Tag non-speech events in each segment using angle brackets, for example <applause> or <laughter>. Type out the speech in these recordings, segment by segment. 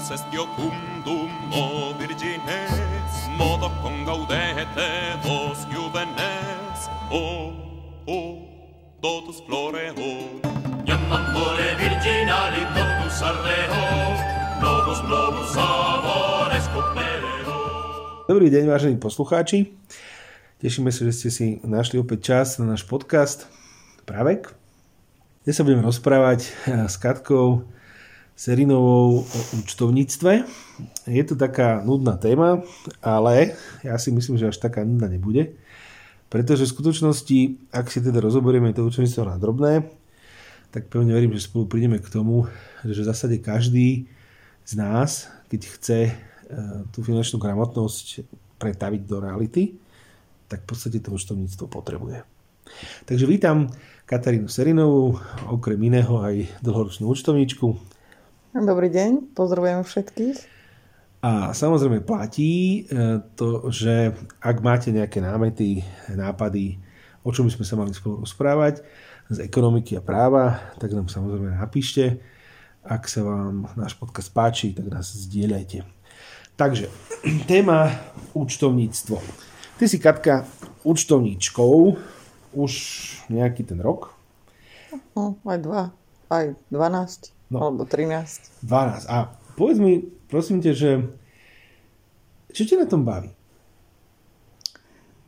Deus est iocundum o virgines, modo con gaudete vos juvenes, o, o, totus floreo. Iam amore virginali totus arreo, novus novus amores copereo. Dobrý deň, vážení poslucháči. Tešíme sa, že ste si našli opäť čas na náš podcast Pravek. Dnes sa budeme rozprávať s Katkou Serinovou o účtovníctve. Je to taká nudná téma, ale ja si myslím, že až taká nudná nebude. Pretože v skutočnosti, ak si teda rozoberieme to účtovníctvo na drobné, tak pevne verím, že spolu prídeme k tomu, že v zásade každý z nás, keď chce e, tú finančnú gramotnosť pretaviť do reality, tak v podstate to účtovníctvo potrebuje. Takže vítam Katarínu Serinovú, okrem iného aj dlhoročnú účtovníčku, Dobrý deň, pozdravujem všetkých. A samozrejme platí e, to, že ak máte nejaké námety, nápady, o čom by sme sa mali spolu rozprávať z ekonomiky a práva, tak nám samozrejme napíšte. Ak sa vám náš podcast páči, tak nás zdieľajte. Takže, <clears throat> téma účtovníctvo. Ty si, Katka, účtovníčkou už nejaký ten rok? No, aj dva, aj 12. No. Alebo 13. 12. A povedz mi, prosím ťa, že čo ťa na tom baví?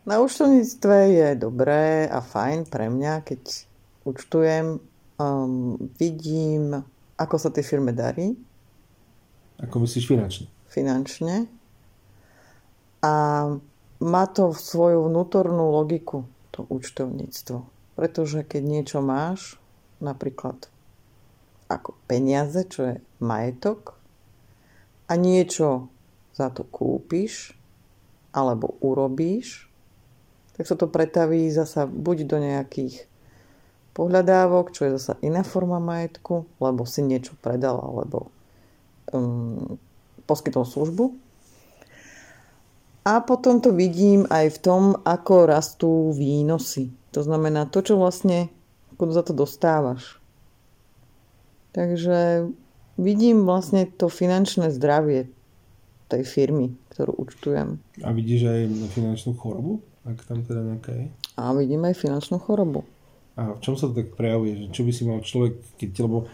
Na účtovníctve je dobré a fajn pre mňa, keď účtujem, um, vidím, ako sa tej firme darí. Ako myslíš finančne? Finančne. A má to svoju vnútornú logiku, to účtovníctvo. Pretože keď niečo máš, napríklad ako peniaze, čo je majetok a niečo za to kúpiš alebo urobíš, tak sa to pretaví zasa buď do nejakých pohľadávok, čo je zasa iná forma majetku, lebo si niečo predal alebo um, poskytol službu. A potom to vidím aj v tom, ako rastú výnosy. To znamená to, čo vlastne ako za to dostávaš. Takže vidím vlastne to finančné zdravie tej firmy, ktorú účtujem. A vidíš aj finančnú chorobu? Ak tam teda nejaká je? A vidím aj finančnú chorobu. A v čom sa to tak prejavuje? Čo by si mal človek, keď, lebo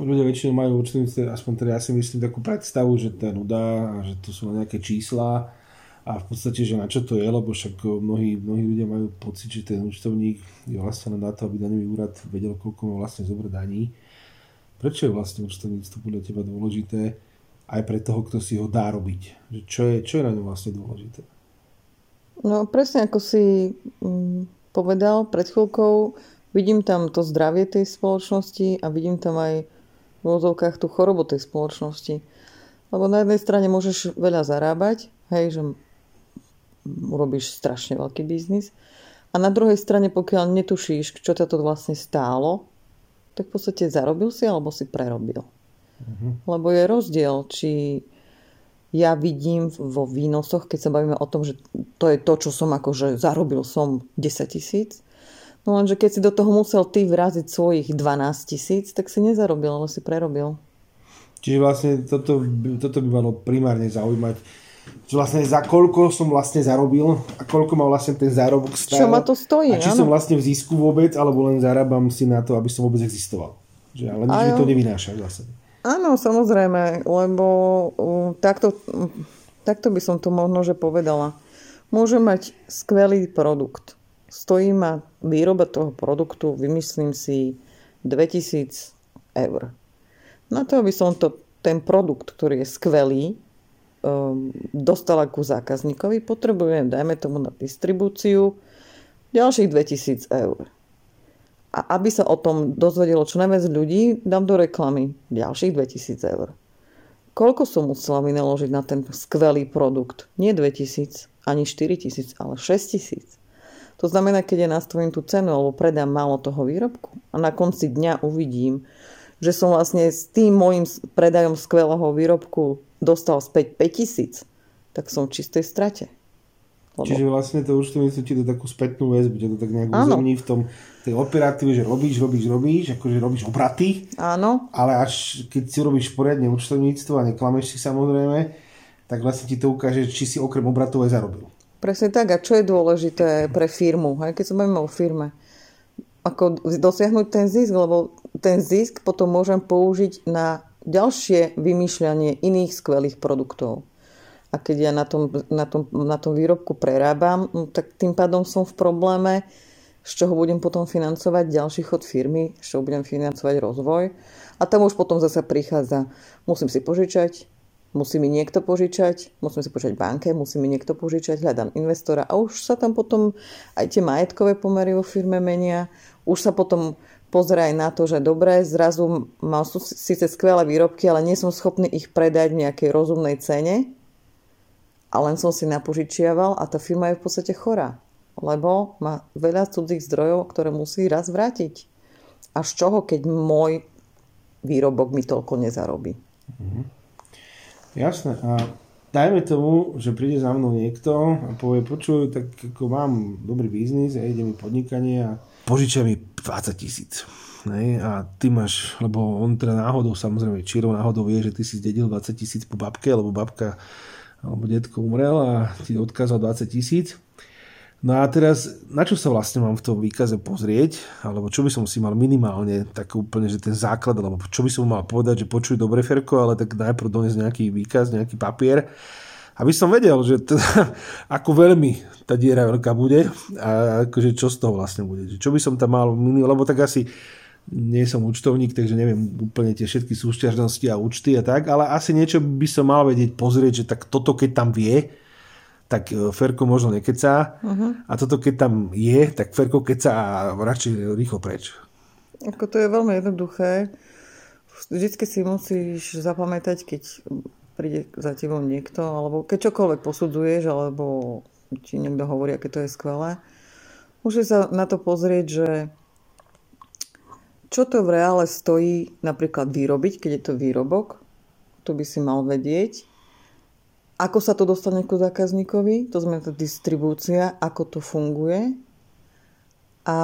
ľudia väčšinou majú účtovníctve, aspoň teda ja si myslím takú predstavu, že to je nuda a že to sú nejaké čísla a v podstate, že na čo to je, lebo však mnohí, mnohí ľudia majú pocit, že ten účtovník je vlastne na to, aby daňový úrad vedel, koľko má vlastne zobrať daní Prečo je vlastne účtovníctvo podľa teba dôležité aj pre toho, kto si ho dá robiť? Čo, je, čo je na ňom vlastne dôležité? No presne ako si mm, povedal pred chvíľkou, vidím tam to zdravie tej spoločnosti a vidím tam aj v úvodzovkách tú chorobu tej spoločnosti. Lebo na jednej strane môžeš veľa zarábať, hej, že urobíš strašne veľký biznis. A na druhej strane, pokiaľ netušíš, čo ťa to vlastne stálo, tak v podstate zarobil si alebo si prerobil. Uh-huh. Lebo je rozdiel, či ja vidím vo výnosoch, keď sa bavíme o tom, že to je to, čo som akože zarobil som 10 tisíc, no lenže keď si do toho musel ty vraziť svojich 12 tisíc, tak si nezarobil, ale si prerobil. Čiže vlastne toto, toto by malo primárne zaujímať že vlastne za koľko som vlastne zarobil a koľko ma vlastne ten zárobok stál. Čo ma to stojí, A či áno. som vlastne v zisku vôbec, alebo len zarábam si na to, aby som vôbec existoval. Že, ale nič mi to nevynáša zase. Áno, samozrejme, lebo uh, takto, uh, takto by som to možno že povedala. Môžem mať skvelý produkt. Stojí ma výroba toho produktu, vymyslím si 2000 eur. Na to, aby som to, ten produkt, ktorý je skvelý, dostala ku zákazníkovi, potrebujem, dajme tomu na distribúciu, ďalších 2000 eur. A aby sa o tom dozvedelo čo najviac ľudí, dám do reklamy ďalších 2000 eur. Koľko som musela vynaložiť na ten skvelý produkt? Nie 2000, ani 4000, ale 6000. To znamená, keď ja nastavím tú cenu alebo predám málo toho výrobku a na konci dňa uvidím, že som vlastne s tým môjim predajom skvelého výrobku dostal späť 5000, tak som v čistej strate. Lebo... Čiže vlastne to účtovníctvo ti dá takú spätnú väzbu, to tak nejak uzemní v tom tej operatíve, že robíš, robíš, robíš, akože robíš obraty, Áno, ale až keď si robíš poriadne účtovníctvo a neklameš si samozrejme, tak vlastne ti to ukáže, či si okrem obratov aj zarobil. presne tak. A čo je dôležité pre firmu, hej, keď sa bavíme o firme? Ako dosiahnuť ten zisk, lebo ten zisk potom môžem použiť na ďalšie vymýšľanie iných skvelých produktov. A keď ja na tom, na tom, na tom výrobku prerábam, no, tak tým pádom som v probléme, z čoho budem potom financovať ďalší chod firmy, z čoho budem financovať rozvoj. A tam už potom zase prichádza, musím si požičať, musí mi niekto požičať, musím si požičať banke, musí mi niekto požičať, hľadám investora a už sa tam potom aj tie majetkové pomery vo firme menia. Už sa potom pozeraj na to, že dobre, zrazu mám sú síce skvelé výrobky, ale nie som schopný ich predať v nejakej rozumnej cene a len som si napožičiaval a tá firma je v podstate chorá, lebo má veľa cudzích zdrojov, ktoré musí raz vrátiť. A z čoho, keď môj výrobok mi toľko nezarobí? Jasné. A dajme tomu, že príde za mnou niekto a povie, počuj, tak ako mám dobrý biznis a ide mi podnikanie a požičia mi 20 tisíc. A ty máš, lebo on teda náhodou, samozrejme, čírou náhodou vie, že ty si zdedil 20 tisíc po babke, lebo babka alebo detko umrel a ti odkázal 20 tisíc. No a teraz, na čo sa vlastne mám v tom výkaze pozrieť, alebo čo by som si mal minimálne, tak úplne, že ten základ, alebo čo by som mal povedať, že počuj dobre, Ferko, ale tak najprv doniesť nejaký výkaz, nejaký papier, aby som vedel, že teda, <laughs> ako veľmi tá diera veľká bude a akože čo z toho vlastne bude. Čo by som tam mal minimálne, lebo tak asi nie som účtovník, takže neviem úplne tie všetky súťažnosti a účty a tak, ale asi niečo by som mal vedieť pozrieť, že tak toto keď tam vie, tak e, Ferko možno nekecá uh-huh. a toto keď tam je, tak Ferko kecá a radšej rýchlo preč. Ako to je veľmi jednoduché. Vždycky si musíš zapamätať, keď príde za tebou niekto, alebo keď čokoľvek posudzuješ, alebo ti niekto hovorí, aké to je skvelé. Môžeš sa na to pozrieť, že čo to v reále stojí napríklad vyrobiť, keď je to výrobok, to by si mal vedieť. Ako sa to dostane ku zákazníkovi, to znamená tá distribúcia, ako to funguje a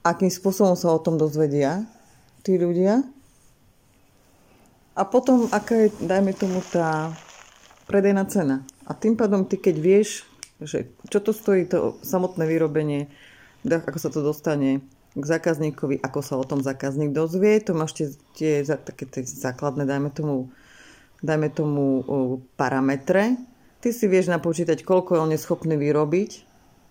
akým spôsobom sa o tom dozvedia tí ľudia. A potom, aká je, dajme tomu, tá predajná cena. A tým pádom ty, keď vieš, že čo to stojí, to samotné vyrobenie, ako sa to dostane k zákazníkovi, ako sa o tom zákazník dozvie, to máš tie, tie také tie základné, dajme tomu, dajme tomu parametre. Ty si vieš napočítať, koľko je on neschopný vyrobiť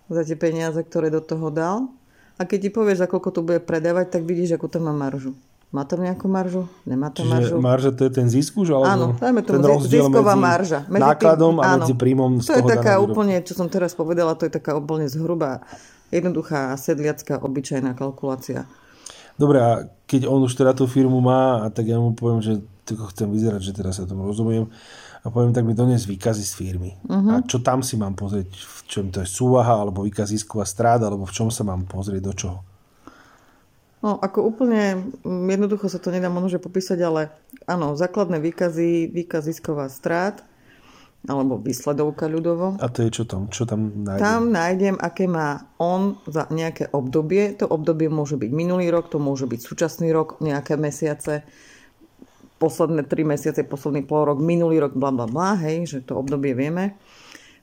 za tie peniaze, ktoré do toho dal. A keď ti povieš, za koľko to bude predávať, tak vidíš, ako to má maržu. Má tam nejakú maržu? Nemá tam Čiže maržu? marža to je ten zisk už? Alebo Áno, dajme tomu ten zisková medzi marža. Medzi nákladom tým- a áno. medzi príjmom z To je taká úplne, čo som teraz povedala, to je taká úplne zhruba jednoduchá sedliacká obyčajná kalkulácia. Dobre, a keď on už teda tú firmu má, a tak ja mu poviem, že chcem vyzerať, že teraz sa tomu rozumiem, a poviem, tak mi dones výkazy z firmy. Uh-huh. A čo tam si mám pozrieť? V čom to je súvaha, alebo výkaz zisková stráda, alebo v čom sa mám pozrieť, do čoho? No, ako úplne mm, jednoducho sa to nedá možno popísať, ale áno, základné výkazy, výkaz zisková strát, alebo výsledovka ľudovo. A to je čo tam? Čo tam nájdem? Tam nájdem, aké má on za nejaké obdobie. To obdobie môže byť minulý rok, to môže byť súčasný rok, nejaké mesiace, posledné tri mesiace, posledný pol rok, minulý rok, bla bla bla, hej, že to obdobie vieme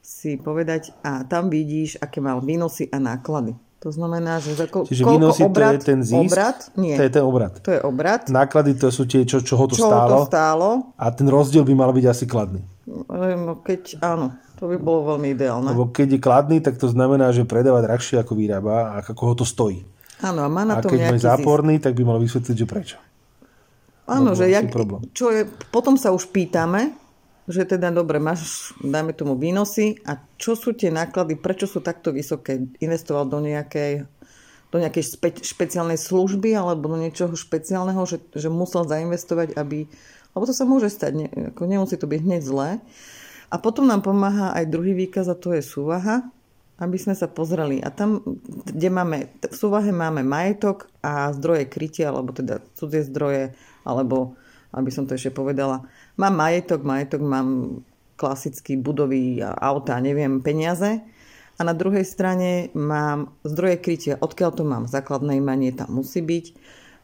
si povedať a tam vidíš, aké mal výnosy a náklady. To znamená, že za ko- Čiže koľko výnosy obrat, to je ten zisk? Obrat? Nie. To je ten obrat. To je obrat. Náklady to sú tie, čo, čo ho to Čo stálo. to stálo? A ten rozdiel by mal byť asi kladný. No, Keď áno, to by bolo veľmi ideálne. Lebo keď je kladný, tak to znamená, že predáva drahšie ako vyrába a ako ho to stojí. Áno, a má na A tom keď je nejaký zisk. záporný, tak by mal vysvetliť, že prečo. Áno, že jak, čo je, potom sa už pýtame, že teda dobre, máš, dajme tomu výnosy a čo sú tie náklady, prečo sú takto vysoké? Investoval do nejakej, do nejakej špe, špeciálnej služby alebo do niečoho špeciálneho, že, že musel zainvestovať, aby... Lebo to sa môže stať, ne, ako nemusí to byť hneď zlé. A potom nám pomáha aj druhý výkaz a to je súvaha, aby sme sa pozreli. A tam, kde máme, v súvahe máme majetok a zdroje krytia, alebo teda cudzie zdroje, alebo, aby som to ešte povedala, mám majetok, majetok mám klasicky budovy, auta, neviem, peniaze. A na druhej strane mám zdroje krytia, odkiaľ to mám. Základné imanie tam musí byť,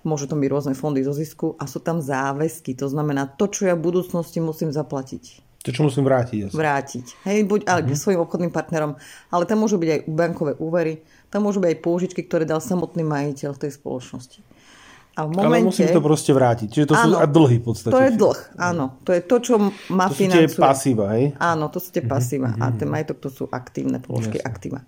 môžu to byť rôzne fondy zo zisku a sú tam záväzky. To znamená to, čo ja v budúcnosti musím zaplatiť. To, čo musím vrátiť. Asi. Vrátiť. Hej, buď ale mm-hmm. svojim obchodným partnerom, ale tam môžu byť aj bankové úvery, tam môžu byť aj použičky, ktoré dal samotný majiteľ tej spoločnosti. A v momente... Ale musím to proste vrátiť. Čiže to áno, sú dlhy v podstate. To je dlh, áno. To je to, čo ma to financuje. To sú tie pasíva, hej? Áno, to sú tie mhm, pasíva. Mm-hmm. A ten majetok to sú aktívne položky, Jasne. aktíva.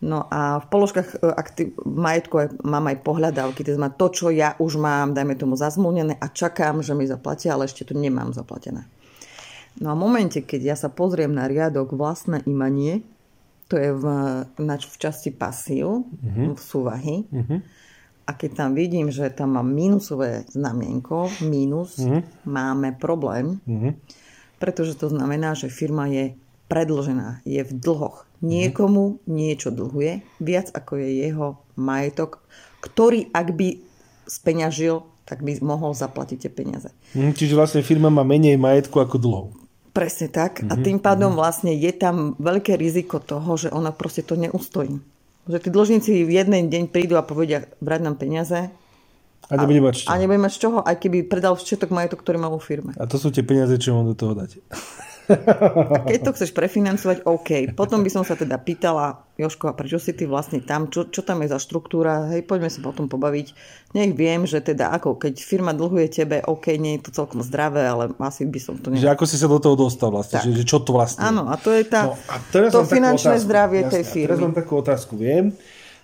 No a v položkách e, aktiv, majetku aj, mám aj pohľadávky, to znamená to, čo ja už mám, dajme tomu zazmluvnené a čakám, že mi zaplatia, ale ešte to nemám zaplatené. No a v momente, keď ja sa pozriem na riadok vlastné imanie, to je v, v časti pasív, mm-hmm. v súvahy, mm-hmm a keď tam vidím, že tam mám mínusové znamienko, mínus, mm-hmm. máme problém, mm-hmm. pretože to znamená, že firma je predlžená, je v dlhoch. Niekomu niečo dlhuje, viac ako je jeho majetok, ktorý ak by speňažil, tak by mohol zaplatiť tie peniaze. Mm, čiže vlastne firma má menej majetku ako dlhov. Presne tak. Mm-hmm. A mhm, tým pádom mm-hmm. vlastne je tam veľké riziko toho, že ona proste to neustojí. Že tí dlžníci v jeden deň prídu a povedia, brať nám peniaze. A nebude mať z čoho. A nebude mať z čoho, aj keby predal všetok majetok, ktorý má vo firme. A to sú tie peniaze, čo mám do toho dať. Keď to chceš prefinancovať, OK. Potom by som sa teda pýtala, Joško, a prečo si ty vlastne tam? Čo, čo tam je za štruktúra? Hej, poďme sa potom pobaviť. Nech viem, že teda ako, keď firma dlhuje tebe, OK, nie je to celkom zdravé, ale asi by som to... Ne... Že ako si sa do toho dostal vlastne, že, že čo to vlastne Áno, a to je tá, no, a teraz to finančné otázku, zdravie jasne, tej firmy. Teraz mám takú otázku. Viem,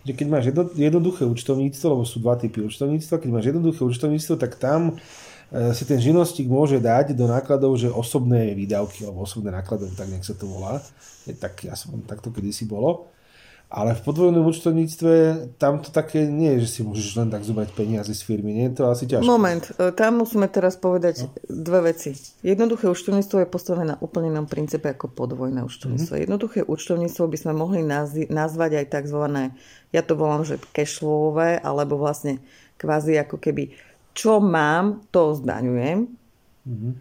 že keď máš jedno, jednoduché účtovníctvo, lebo sú dva typy účtovníctva, keď máš jednoduché účtovníctvo, tak tam si ten živnostník môže dať do nákladov, že osobné výdavky alebo osobné nákladov, tak nech sa to volá. Je, tak ja som takto kedysi bolo. Ale v podvojnom účtovníctve tam to také nie je, že si môžeš len tak zobrať peniaze z firmy. Nie je to asi ťažké. Moment, e, tam musíme teraz povedať no. dve veci. Jednoduché účtovníctvo je postavené na úplne inom princípe ako podvojné účtovníctvo. Mm-hmm. Jednoduché účtovníctvo by sme mohli nazvať aj tzv. ja to volám, že cashflowové, alebo vlastne kvázi ako keby čo mám, to zdaňujem. Mm-hmm.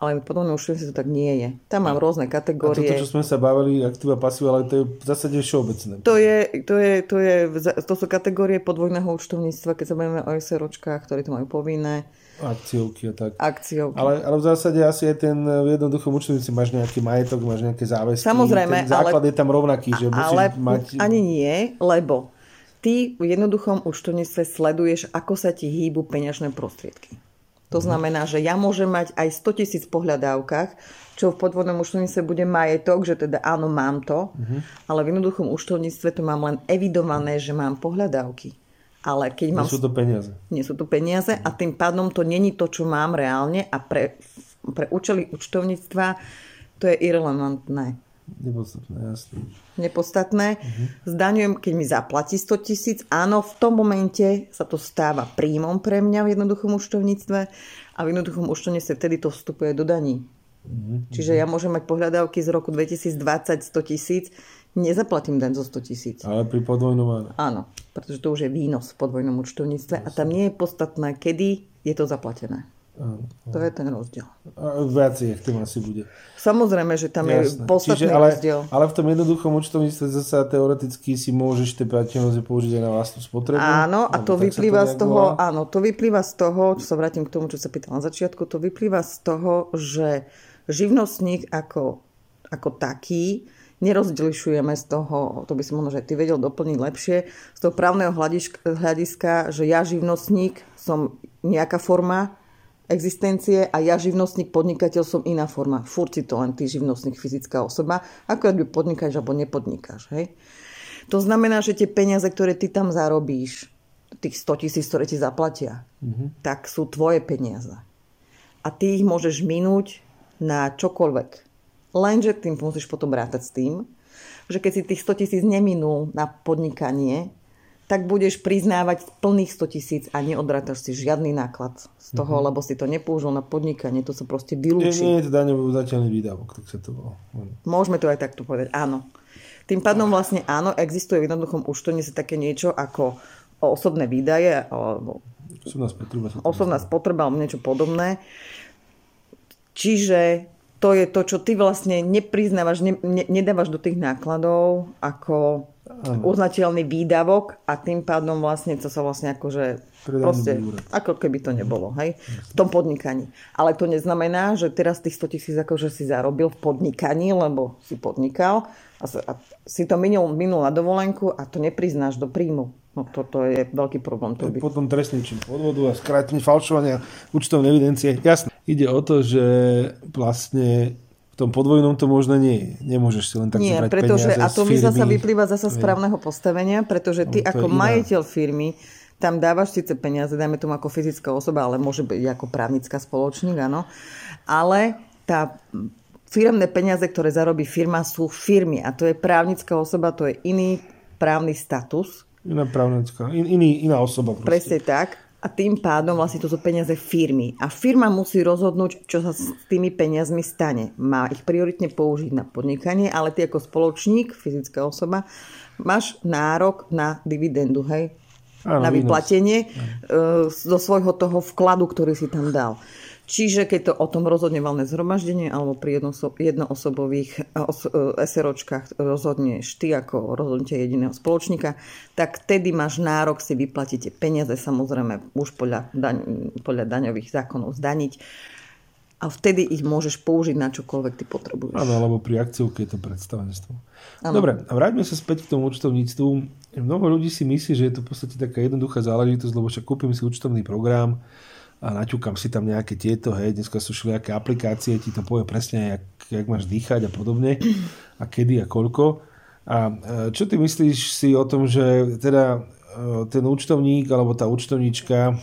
Ale podobné už to tak nie je. Tam mám rôzne kategórie. A toto, čo sme sa bavili, aktíva, pasíva, ale to je v zásade všeobecné. To, je, to, je, to, je, to sú kategórie podvojného účtovníctva, keď sa bavíme o SROčkách, ktorí to majú povinné. Akciovky a tak. Akciovky. Ale, ale v zásade asi aj ten v jednoduchom účtovníctve máš nejaký majetok, máš nejaké záväzky. Samozrejme. Ten základ ale, je tam rovnaký, že musíš ale mať... ani nie, lebo ty v jednoduchom účtovníctve sleduješ, ako sa ti hýbu peňažné prostriedky. To mhm. znamená, že ja môžem mať aj 100 tisíc pohľadávkach, čo v podvodnom účtovníctve bude majetok, že teda áno, mám to, uh-huh. ale v jednoduchom účtovníctve to mám len evidované, že mám pohľadávky. Ale keď mám... Nie sú to peniaze. Nie sú to peniaze a tým pádom to není to, čo mám reálne a pre, pre účely účtovníctva to je irrelevantné. Nepodstatné, jasné. Nepodstatné. Uh-huh. Zdaňujem, keď mi zaplatí 100 tisíc. Áno, v tom momente sa to stáva príjmom pre mňa v jednoduchom účtovníctve a v jednoduchom účtovníctve vtedy to vstupuje do daní. Uh-huh. Čiže ja môžem mať pohľadávky z roku 2020 100 tisíc, nezaplatím daň zo 100 tisíc. Ale pri podvojnom áno. Áno, pretože to už je výnos v podvojnom účtovníctve a tam nie je podstatné, kedy je to zaplatené. To je ten rozdiel. Viac je, tým asi bude. Samozrejme, že tam Jasné. je podstatný Čiže, ale, rozdiel. Ale v tom jednoduchom účtovníctve zase teoreticky si môžeš tie peniaze použiť aj na vlastnú spotrebu. Áno, a to vyplýva to z toho, volá. áno, to vyplýva z toho, čo sa vrátim k tomu, čo sa pýtal na začiatku, to vyplýva z toho, že živnostník ako, ako taký nerozlišujeme z toho, to by si možno, že ty vedel doplniť lepšie, z toho právneho hľadiska, že ja živnostník som nejaká forma existencie a ja živnostník, podnikateľ som iná forma. Furt si to len ty živnostník, fyzická osoba, ako by podnikáš alebo nepodnikáš. Hej? To znamená, že tie peniaze, ktoré ty tam zarobíš, tých 100 tisíc, ktoré ti zaplatia, mm-hmm. tak sú tvoje peniaze. A ty ich môžeš minúť na čokoľvek. Lenže tým musíš potom rátať s tým, že keď si tých 100 tisíc neminul na podnikanie, tak budeš priznávať plných 100 tisíc a neodrátaš si žiadny náklad z toho, mm-hmm. lebo si to nepoužil na podnikanie, to sa proste vylúči. Nie, nie je to daňový výdavok, tak sa to volá. Môžeme to aj takto povedať, áno. Tým pádom vlastne áno, existuje v jednoduchom účtovne sa také niečo ako osobné výdaje, alebo osobná spotreba, osobná spotreba alebo niečo podobné. Čiže to je to, čo ty vlastne nepriznávaš, ne, ne, nedávaš do tých nákladov ako. Uznateľný výdavok a tým pádom vlastne to sa vlastne akože proste, ako keby to nebolo, hej, v tom podnikaní. Ale to neznamená, že teraz tých 100 tisíc akože si zarobil v podnikaní, lebo si podnikal a, a si to minul, minul na dovolenku a to nepriznáš do príjmu. No toto je veľký problém. To by... Potom trestný čin podvodu a skrátenie falšovania účtovnej evidencie. Jasné. Ide o to, že vlastne tom podvojnom to možno nie je. Nemôžeš si len tak Nie, pretože, a to mi zase vyplýva zasa správneho postavenia, pretože ty no, ako majiteľ firmy tam dávaš síce peniaze, dajme tomu ako fyzická osoba, ale môže byť ako právnická spoločník, áno. Ale tá firmné peniaze, ktoré zarobí firma, sú firmy a to je právnická osoba, to je iný právny status, Iná právnická, in, iný, iná osoba. Proste. Presne tak. A tým pádom vlastne to sú peniaze firmy. A firma musí rozhodnúť, čo sa s tými peniazmi stane. Má ich prioritne použiť na podnikanie, ale ty ako spoločník, fyzická osoba, máš nárok na dividendu, hej? Áno, na vyplatenie uh, zo svojho toho vkladu, ktorý si tam dal. Čiže keď to o tom rozhodne valné zhromaždenie alebo pri jednoosobových eh, os, eh, SROčkách rozhodneš ty ako rozhodnutie jediného spoločníka, tak vtedy máš nárok si vyplatiť tie peniaze, samozrejme už podľa, daň, podľa daňových zákonov zdaniť a vtedy ich môžeš použiť na čokoľvek ty potrebuješ. Áno, alebo pri akciovke je to predstavenstvo. Ano. Dobre, a vráťme sa späť k tomu účtovníctvu. Mnoho ľudí si myslí, že je to v podstate taká jednoduchá záležitosť, lebo však kúpim si účtovný program, a naťukám si tam nejaké tieto, hej, dneska sú všelijaké aplikácie, ti to povie presne, jak, jak máš dýchať a podobne a kedy a koľko. A e, čo ty myslíš si o tom, že teda e, ten účtovník alebo tá účtovníčka, e,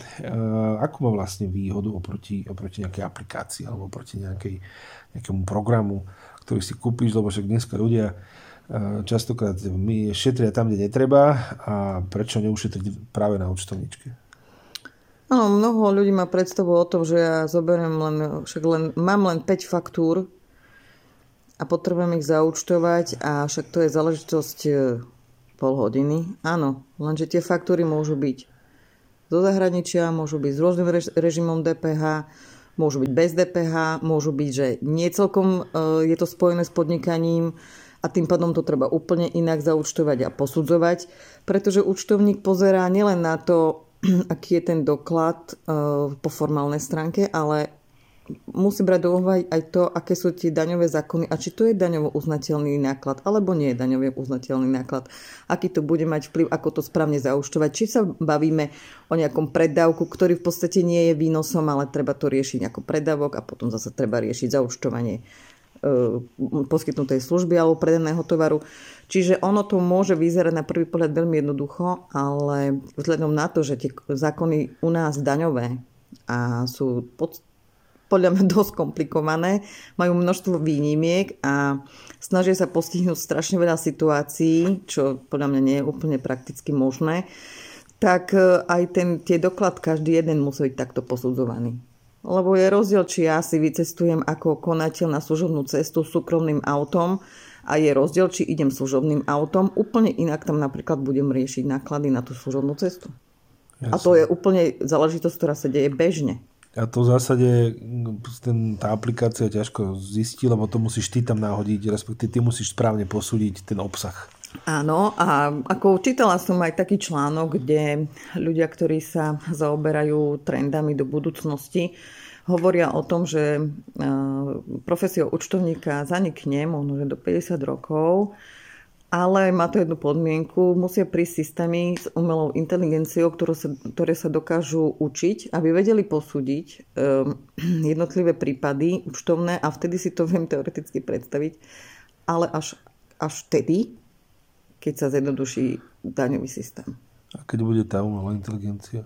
akú má vlastne výhodu oproti, oproti nejakej aplikácii alebo oproti nejakej, nejakému programu, ktorý si kúpiš, lebo však dneska ľudia častokrát šetria tam, kde netreba a prečo neušetriť práve na účtovníčke? Áno, mnoho ľudí má predstavu o tom, že ja zoberiem len, však len, mám len 5 faktúr a potrebujem ich zaúčtovať a však to je záležitosť e, pol hodiny. Áno, lenže tie faktúry môžu byť zo zahraničia, môžu byť s rôznym režimom DPH, môžu byť bez DPH, môžu byť, že nie celkom e, je to spojené s podnikaním a tým pádom to treba úplne inak zaúčtovať a posudzovať, pretože účtovník pozerá nielen na to, <clears throat> aký je ten doklad uh, po formálnej stránke, ale musí brať do úvahy aj to, aké sú tie daňové zákony a či to je daňovo uznateľný náklad alebo nie je daňovo uznateľný náklad. Aký to bude mať vplyv, ako to správne zaučtovať. Či sa bavíme o nejakom predávku, ktorý v podstate nie je výnosom, ale treba to riešiť ako predávok a potom zase treba riešiť zaučtovanie poskytnutej služby alebo predaného tovaru. Čiže ono to môže vyzerať na prvý pohľad veľmi jednoducho, ale vzhľadom na to, že tie zákony u nás daňové a sú pod, podľa mňa <laughs> dosť komplikované, majú množstvo výnimiek a snažia sa postihnúť strašne veľa situácií, čo podľa mňa nie je úplne prakticky možné, tak e, aj ten, tie doklad každý jeden musí byť takto posudzovaný. Lebo je rozdiel, či ja si vycestujem ako konateľ na služobnú cestu súkromným autom, a je rozdiel, či idem služobným autom, úplne inak tam napríklad budem riešiť náklady na tú služobnú cestu. Jasne. A to je úplne záležitosť, ktorá sa deje bežne. A to v zásade ten, tá aplikácia ťažko zistí, lebo to musíš ty tam nahodiť, respektíve ty musíš správne posúdiť ten obsah. Áno, a ako čítala som aj taký článok, kde ľudia, ktorí sa zaoberajú trendami do budúcnosti, hovoria o tom, že profesia účtovníka zanikne možno že do 50 rokov, ale má to jednu podmienku, musia prísť systémy s umelou inteligenciou, ktoré sa, ktoré sa dokážu učiť, aby vedeli posúdiť um, <clears throat> jednotlivé prípady účtovné a vtedy si to viem teoreticky predstaviť, ale až, až vtedy, keď sa zjednoduší daňový systém. A keď bude tá umelá inteligencia?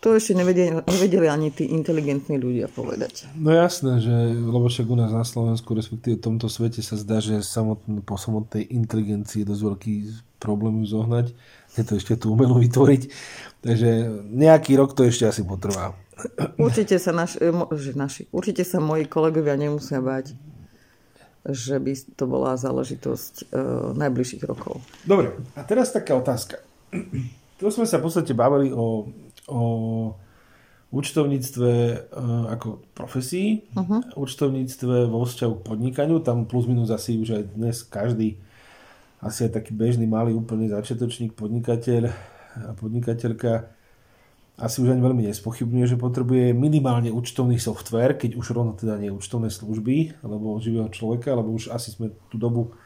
To ešte nevedeli, nevedeli ani tí inteligentní ľudia povedať. No jasné, že, lebo však u nás na Slovensku, respektíve v tomto svete sa zdá, že samotný, po samotnej inteligencii je dosť veľký problém ju zohnať. Je to ešte tú umelú vytvoriť. Takže nejaký rok to ešte asi potrvá. Určite sa, naš, že naši, určite sa moji kolegovia nemusia bať, že by to bola záležitosť uh, najbližších rokov. Dobre, a teraz taká otázka. Tu sme sa v podstate bavili o o účtovníctve e, ako profesii, uh-huh. účtovníctve vo vzťahu k podnikaniu, tam plus minus asi už aj dnes každý, asi aj taký bežný malý úplný začiatočník, podnikateľ a podnikateľka asi už ani veľmi nespochybňuje, že potrebuje minimálne účtovný software, keď už rovno teda nie účtovné služby, alebo živého človeka, lebo už asi sme tú dobu,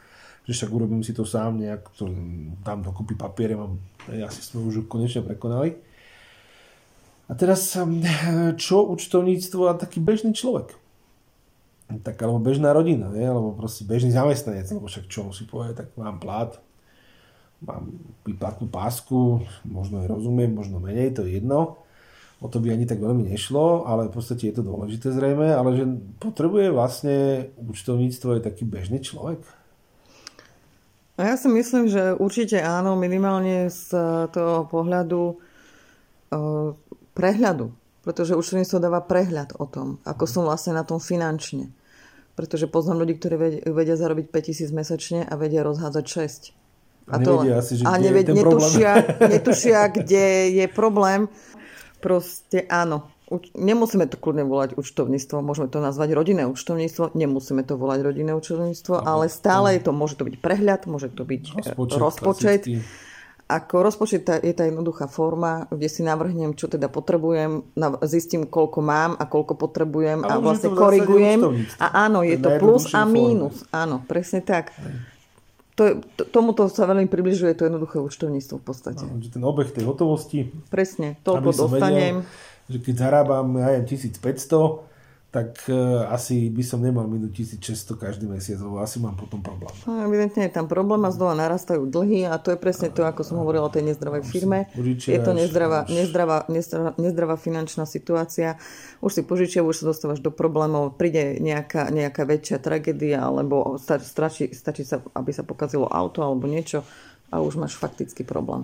že však urobím si to sám nejak, to dám dokopy papiere, mám, asi sme už konečne prekonali. A teraz, čo účtovníctvo a taký bežný človek? Tak, alebo bežná rodina, nie? alebo proste bežný zamestnanec, lebo však čo musí povedať, tak mám plat, mám výplatnú pásku, možno aj rozumiem, možno menej, to je jedno. O to by ani tak veľmi nešlo, ale v podstate je to dôležité zrejme, ale že potrebuje vlastne účtovníctvo aj taký bežný človek? No ja si myslím, že určite áno, minimálne z toho pohľadu prehľadu. Pretože účtovníctvo dáva prehľad o tom, ako som vlastne na tom finančne. Pretože poznám ľudí, ktorí vedia zarobiť 5000 mesačne a vedia rozhádzať 6. A, to, asi, že a neved, netušia, <laughs> netušia, kde je problém. Proste áno. Nemusíme to kľudne volať účtovníctvo, môžeme to nazvať rodinné účtovníctvo, nemusíme to volať rodinné účtovníctvo, ale stále je to, môže to byť prehľad, môže to byť rozpočet, rozpočet ako rozpočet je tá jednoduchá forma, kde si navrhnem, čo teda potrebujem, zistím, koľko mám a koľko potrebujem a, a vlastne korigujem. A áno, je to plus a mínus. Áno, presne tak. To, to, tomuto sa veľmi približuje to jednoduché účtovníctvo v podstate. Že ten obeh tej hotovosti. Presne, toľko dostanem. Vedel, že keď zarábam, ja 1500, tak uh, asi by som nemal minúť 1600 každý mesiac, lebo asi mám potom problém. No, evidentne je tam problém a znova narastajú dlhy a to je presne to, ako som hovorila o tej nezdravej firme. Je to nezdravá, nezdravá, nezdravá, nezdravá finančná situácia. Už si požičia, už sa dostávaš do problémov, príde nejaká, nejaká väčšia tragédia, alebo stačí, stačí sa, aby sa pokazilo auto alebo niečo a už máš faktický problém.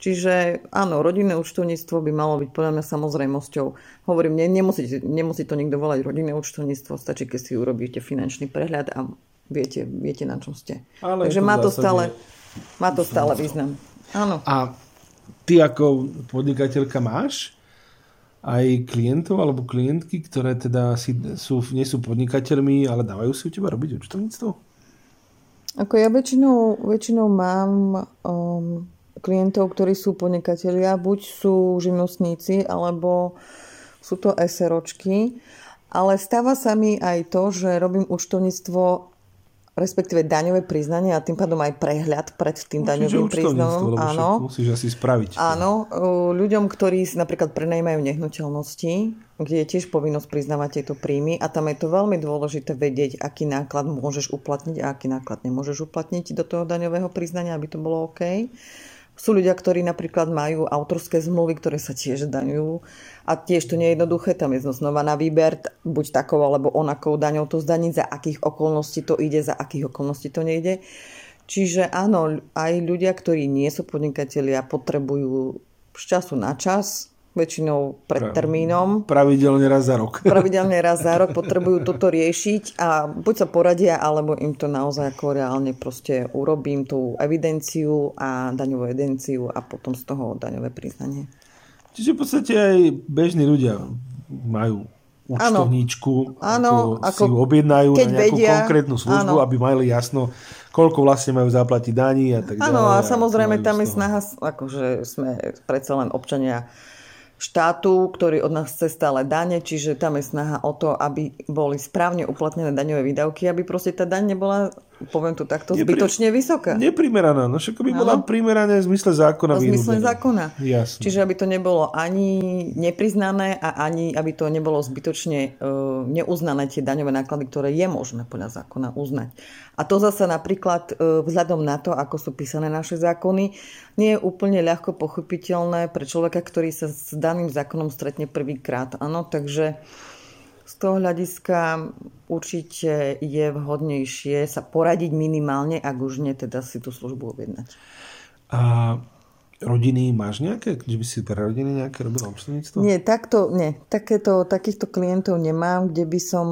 Čiže áno, rodinné účtovníctvo by malo byť podľa mňa samozrejmosťou. Hovorím, ne, nemusí, nemusí to nikto volať rodinné účtovníctvo, stačí, keď si urobíte finančný prehľad a viete, viete na čom ste. Ale Takže to má, to stále, má to stále význam. Áno. A ty ako podnikateľka máš aj klientov alebo klientky, ktoré teda si, sú, nie sú podnikateľmi, ale dávajú si u teba robiť účtovníctvo? Ako ja väčšinou, väčšinou mám um, klientov, ktorí sú podnikatelia, buď sú živnostníci, alebo sú to SROčky. Ale stáva sa mi aj to, že robím účtovníctvo respektíve daňové priznanie a tým pádom aj prehľad pred tým Musíš daňovým priznaním. Áno. Musíš asi spraviť. Áno, ľuďom, ktorí napríklad prenajmajú nehnuteľnosti, kde je tiež povinnosť priznávať tieto príjmy a tam je to veľmi dôležité vedieť, aký náklad môžeš uplatniť a aký náklad nemôžeš uplatniť do toho daňového priznania, aby to bolo OK. Sú ľudia, ktorí napríklad majú autorské zmluvy, ktoré sa tiež daňujú a tiež to nie je jednoduché, tam je znova na výber, buď takou alebo onakou daňou to zdaniť, za akých okolností to ide, za akých okolností to nejde. Čiže áno, aj ľudia, ktorí nie sú podnikatelia, potrebujú z času na čas väčšinou pred termínom. Pravidelne raz za rok. Pravidelne raz za rok <laughs> potrebujú toto riešiť a buď sa poradia, alebo im to naozaj ako reálne proste urobím tú evidenciu a daňovú evidenciu a potom z toho daňové priznanie. Čiže v podstate aj bežní ľudia majú účtovníčku, ano, ako, ako si ju objednajú na nejakú vedia, konkrétnu službu, ano. aby mali jasno, koľko vlastne majú zaplatiť daní a tak ďalej. Áno, a samozrejme tam je snaha, akože sme predsa len občania štátu, ktorý od nás chce stále dane, čiže tam je snaha o to, aby boli správne uplatnené daňové výdavky, aby proste tá daň nebola poviem to takto, Nepri... zbytočne vysoká. Neprimeraná, no však by bola primerané v zmysle zákona. V zmysle zákona. Jasne. Čiže aby to nebolo ani nepriznané a ani aby to nebolo zbytočne uh, neuznané tie daňové náklady, ktoré je možné podľa zákona uznať. A to zase napríklad uh, vzhľadom na to, ako sú písané naše zákony, nie je úplne ľahko pochopiteľné pre človeka, ktorý sa s daným zákonom stretne prvýkrát. Áno, takže z toho hľadiska určite je vhodnejšie sa poradiť minimálne, ak už nie teda si tú službu objednať. A rodiny máš nejaké? Že by si pre rodiny nejaké robila občaníctvo? Nie, takto, nie. Takéto, takýchto klientov nemám, kde by som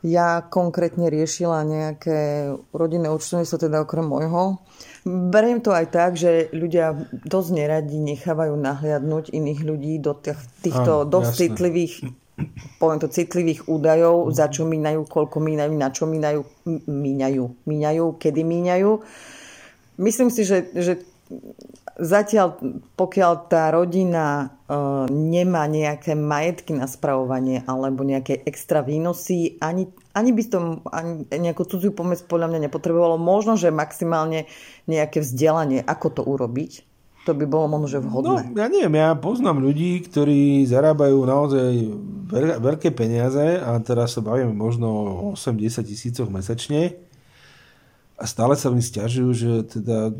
ja konkrétne riešila nejaké rodinné účtovníctvo, teda okrem môjho. Beriem to aj tak, že ľudia dosť neradi nechávajú nahliadnúť iných ľudí do tých, týchto Áno, dosť jasné. citlivých poviem to, citlivých údajov, za čo míňajú, koľko míňajú, na čo míňajú, míňajú, míňajú, kedy míňajú. Myslím si, že, že zatiaľ, pokiaľ tá rodina uh, nemá nejaké majetky na spravovanie alebo nejaké extra výnosy, ani, ani by som ani nejakú cudziu pomoc podľa mňa nepotrebovalo. Možno, že maximálne nejaké vzdelanie, ako to urobiť. To by bolo možno, že No, vhodné. ja neviem, ja poznám ľudí, ktorí zarábajú naozaj veľ, veľké peniaze a teraz sa bavíme možno o 8-10 tisícoch mesačne a stále sa mi stiažujú, že teda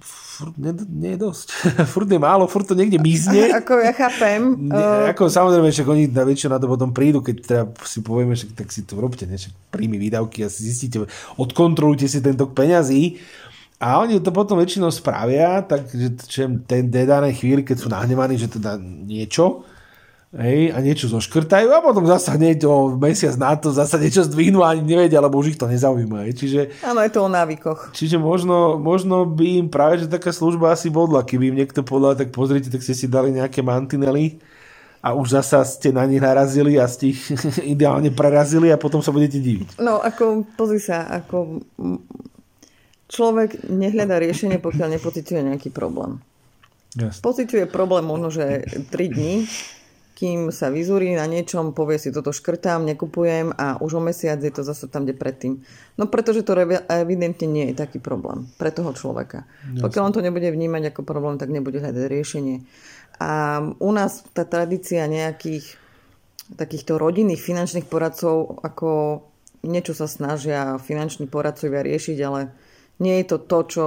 furt nie, nie je dosť. <laughs> furt je málo, furt to niekde mizne. <laughs> Ako ja chápem. Ne, uh, ako samozrejme, však oni na väčšie na to potom prídu, keď teda si povieme, že tak si to robte, ne? Príjmy výdavky a si zistíte, odkontrolujte si ten tok peňazí a oni to potom väčšinou spravia, takže ten danej chvíli, keď sú nahnevaní, že teda niečo, hej, a niečo zoškrtajú a potom zasa hneď o mesiac na to zasa niečo zdvihnú a ani nevedia, lebo už ich to nezaujíma. Hej. Čiže, Áno, je to o návykoch. čiže možno, možno by im práve, že taká služba asi bodla, keby im niekto povedal, tak pozrite, tak ste si dali nejaké mantinely a už zasa ste na nich narazili a ste ich <laughs> ideálne prerazili a potom sa budete diviť. No, ako, pozri sa, ako človek nehľadá riešenie, pokiaľ nepociťuje nejaký problém. Jasne. Pociťuje problém možno, že 3 dní, kým sa vyzúri na niečom, povie si toto škrtám, nekupujem a už o mesiac je to zase tam, kde predtým. No pretože to evidentne nie je taký problém pre toho človeka. Pokiaľ on to nebude vnímať ako problém, tak nebude hľadať riešenie. A u nás tá tradícia nejakých takýchto rodinných finančných poradcov, ako niečo sa snažia finanční poradcovia riešiť, ale nie je to to, čo,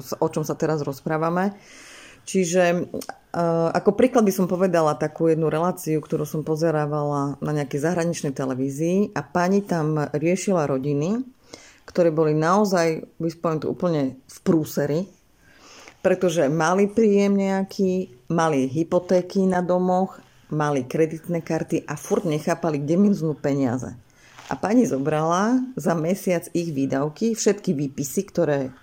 o čom sa teraz rozprávame. Čiže uh, ako príklad by som povedala takú jednu reláciu, ktorú som pozerávala na nejakej zahraničnej televízii a pani tam riešila rodiny, ktoré boli naozaj, vyspoviem to úplne v prúseri, pretože mali príjem nejaký, mali hypotéky na domoch, mali kreditné karty a furt nechápali, kde miznú peniaze. A pani zobrala za mesiac ich výdavky, všetky výpisy, ktoré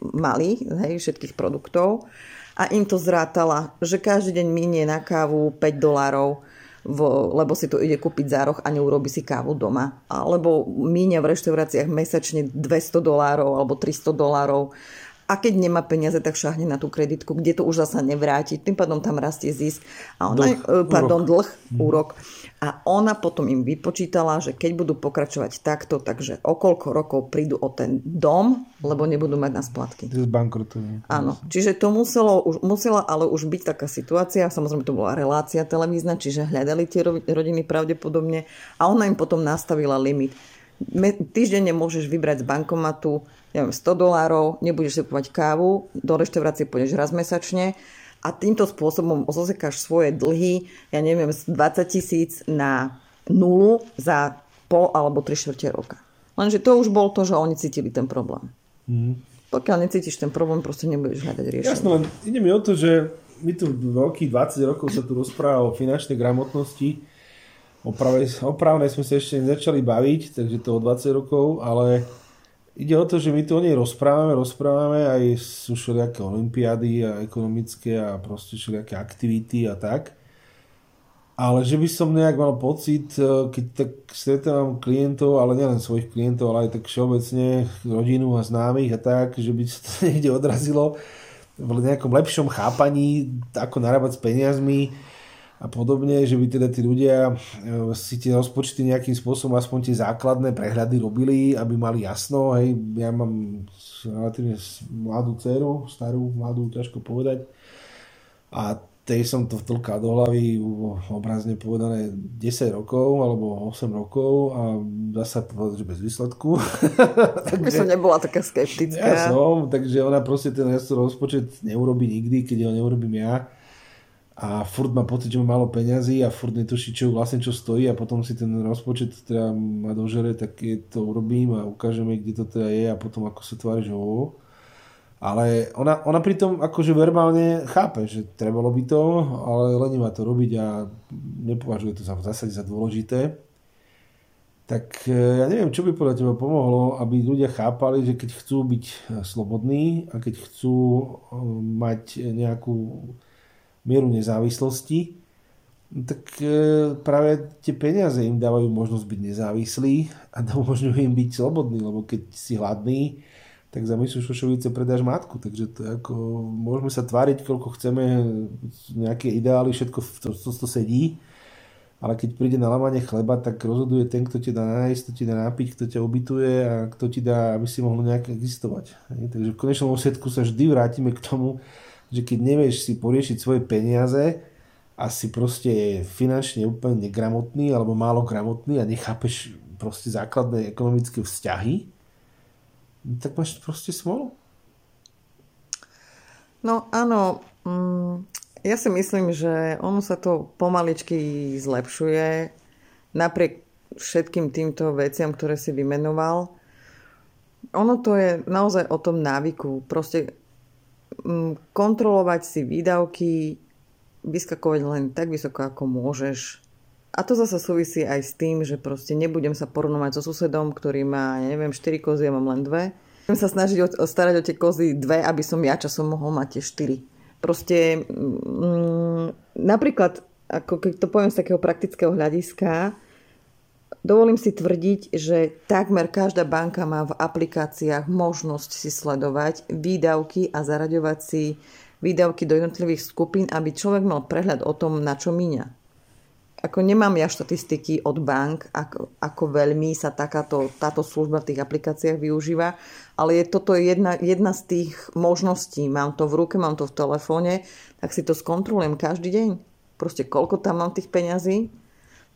mali, hej, všetkých produktov a im to zrátala, že každý deň minie na kávu 5 dolárov, lebo si to ide kúpiť za roh a neurobi si kávu doma. Alebo míňa v reštauráciách mesačne 200 dolárov alebo 300 dolárov. A keď nemá peniaze, tak šahne na tú kreditku, kde to už zasa nevráti. Tým pádom tam rastie zisk. A ona, Dlh, e, pardon, úrok. dlh, úrok. A ona potom im vypočítala, že keď budú pokračovať takto, takže o koľko rokov prídu o ten dom, lebo nebudú mať na splatky. Z bankrotu. Áno, čiže to muselo, už, musela ale už byť taká situácia, samozrejme to bola relácia televízna, čiže hľadali tie ro- rodiny pravdepodobne a ona im potom nastavila limit. Me, týždenne môžeš vybrať z bankomatu neviem, 100 dolárov, nebudeš si kúpať kávu, do reštaurácie pôjdeš raz mesačne a týmto spôsobom ozosekáš svoje dlhy, ja neviem, z 20 tisíc na nulu za pol alebo 3 štvrte roka. Lenže to už bol to, že oni cítili ten problém. Pokiaľ necítiš ten problém, proste nebudeš hľadať riešenie. Jasno, len ide mi o to, že my tu veľkých 20 rokov sa tu rozpráva o finančnej gramotnosti. O pravej, o právnej sme sa ešte nezačali baviť, takže to o 20 rokov, ale ide o to, že my tu o nej rozprávame, rozprávame, aj sú všelijaké olimpiády a ekonomické a proste všelijaké aktivity a tak. Ale že by som nejak mal pocit, e, keď tak stretávam klientov, ale nielen svojich klientov, ale aj tak všeobecne rodinu a známych a tak, že by sa to <laughs> niekde odrazilo v nejakom lepšom chápaní, ako narábať s peniazmi a podobne, že by teda tí ľudia e, si tie rozpočty nejakým spôsobom aspoň tie základné prehľady robili, aby mali jasno. Hej, ja mám relatívne mladú dceru, starú, mladú, ťažko povedať. A tej som to vtlkal do hlavy obrazne povedané 10 rokov alebo 8 rokov a zasa povedať, že bez výsledku. <laughs> By som nebola taká Ja skeptická. som, takže ona proste ten rozpočet neurobi nikdy, keď ho neurobím ja. A furt má pocit, že má málo peňazí a furt netuší, čo vlastne čo stojí a potom si ten rozpočet teda ma dožere, tak je to urobím a ukážeme, kde to teda je a potom ako sa tvári, že ho. Ale ona, ona pritom akože verbálne chápe, že trebalo by to, ale len má to robiť a nepovažuje to za, v zásade za dôležité. tak e, ja neviem, čo by podľa teba pomohlo, aby ľudia chápali, že keď chcú byť e, slobodní a keď chcú e, mať nejakú mieru nezávislosti, tak práve tie peniaze im dávajú možnosť byť nezávislí a <laughs> umožňujú im byť slobodní, lebo keď si hladný, tak za myslu šošovice predáš matku. Takže to ako, môžeme sa tváriť, koľko chceme, nejaké ideály, všetko to, to, to sedí, ale keď príde na lamanie chleba, tak rozhoduje ten, kto ti dá nájsť, kto ti dá napiť, kto ťa ubytuje a kto ti dá, aby si mohol nejak existovať. Takže v konečnom osvedku sa vždy vrátime k tomu, že keď nevieš si poriešiť svoje peniaze a si proste finančne úplne negramotný alebo málo gramotný a nechápeš proste základné ekonomické vzťahy, tak máš proste smolu. No áno, mm, ja si myslím, že ono sa to pomaličky zlepšuje napriek všetkým týmto veciam, ktoré si vymenoval. Ono to je naozaj o tom návyku. Proste kontrolovať si výdavky, vyskakovať len tak vysoko, ako môžeš. A to zase súvisí aj s tým, že proste nebudem sa porovnovať so susedom, ktorý má, ja neviem, 4 kozy, ja mám len dve. Budem sa snažiť o, o starať o tie kozy dve, aby som ja časom mohol mať tie 4. Proste mm, napríklad, ako keď to poviem z takého praktického hľadiska, dovolím si tvrdiť, že takmer každá banka má v aplikáciách možnosť si sledovať výdavky a zaraďovať si výdavky do jednotlivých skupín, aby človek mal prehľad o tom, na čo míňa ako nemám ja štatistiky od bank, ako, ako veľmi sa takáto, táto služba v tých aplikáciách využíva, ale je toto jedna, jedna z tých možností. Mám to v ruke, mám to v telefóne, tak si to skontrolujem každý deň. Proste koľko tam mám tých peňazí,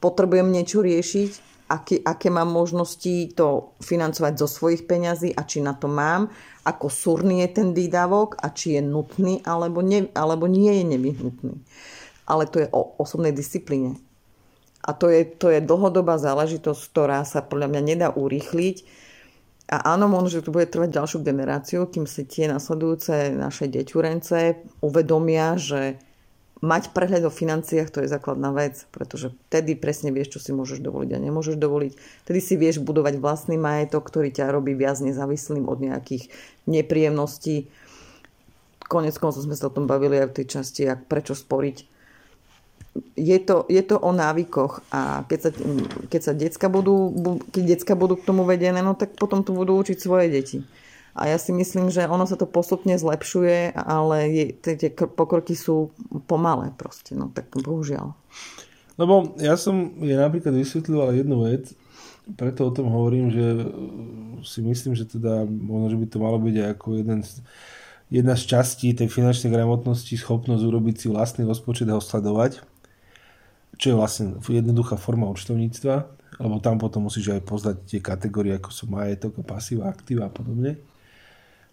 potrebujem niečo riešiť, aké, aké mám možnosti to financovať zo svojich peňazí a či na to mám, ako súrny je ten výdavok a či je nutný alebo, ne, alebo nie je nevyhnutný. Ale to je o osobnej disciplíne a to je, to je dlhodobá záležitosť, ktorá sa podľa mňa nedá urýchliť. A áno, možno, že to bude trvať ďalšiu generáciu, kým si tie nasledujúce naše deťurence uvedomia, že mať prehľad o financiách to je základná vec, pretože vtedy presne vieš, čo si môžeš dovoliť a nemôžeš dovoliť. Vtedy si vieš budovať vlastný majetok, ktorý ťa robí viac nezávislým od nejakých nepríjemností. Konec koncov sme sa o tom bavili aj v tej časti, ak prečo sporiť je to, je to o návykoch a keď sa, keď sa decka budú, keď decka budú k tomu vedené, no tak potom tu budú učiť svoje deti. A ja si myslím, že ono sa to postupne zlepšuje, ale tie pokroky sú pomalé proste, no tak bohužiaľ. Lebo ja som je napríklad vysvetľoval jednu vec, preto o tom hovorím, že si myslím, že teda možno, že by to malo byť ako jeden z, jedna z častí tej finančnej gramotnosti schopnosť urobiť si vlastný rozpočet a ho sledovať čo je vlastne jednoduchá forma účtovníctva, lebo tam potom musíš aj poznať tie kategórie, ako sú majetok, pasíva, aktíva a podobne.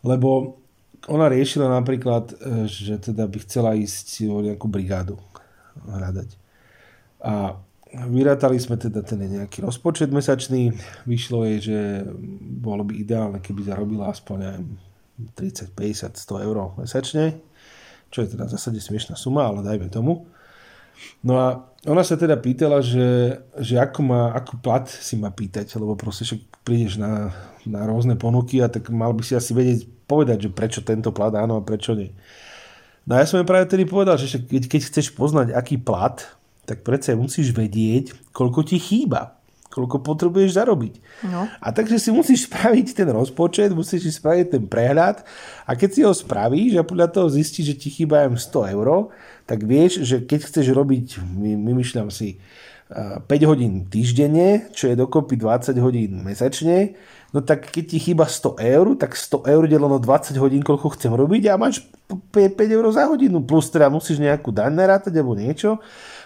Lebo ona riešila napríklad, e, že teda by chcela ísť o nejakú brigádu hľadať. A vyrátali sme teda ten nejaký rozpočet mesačný. Vyšlo jej, že bolo by ideálne, keby zarobila aspoň 30, 50, 100 eur mesačne. Čo je teda v zásade smiešná suma, ale dajme tomu. No a ona sa teda pýtala, že, že ako, má, ako plat si má pýtať, lebo proste však prídeš na, na rôzne ponuky a tak mal by si asi vedieť povedať, že prečo tento plat áno a prečo nie. No a ja som jej práve tedy povedal, že keď, keď chceš poznať, aký plat, tak predsa musíš vedieť, koľko ti chýba koľko potrebuješ zarobiť. No. A takže si musíš spraviť ten rozpočet, musíš si spraviť ten prehľad a keď si ho spravíš a podľa toho zistíš, že ti chýba 100 eur, tak vieš, že keď chceš robiť, vymýšľam si, 5 hodín týždenne, čo je dokopy 20 hodín mesačne, no tak keď ti chýba 100 eur, tak 100 eur deleno 20 hodín, koľko chcem robiť a máš 5, 5 eur za hodinu, plus teda musíš nejakú daň narátať alebo niečo,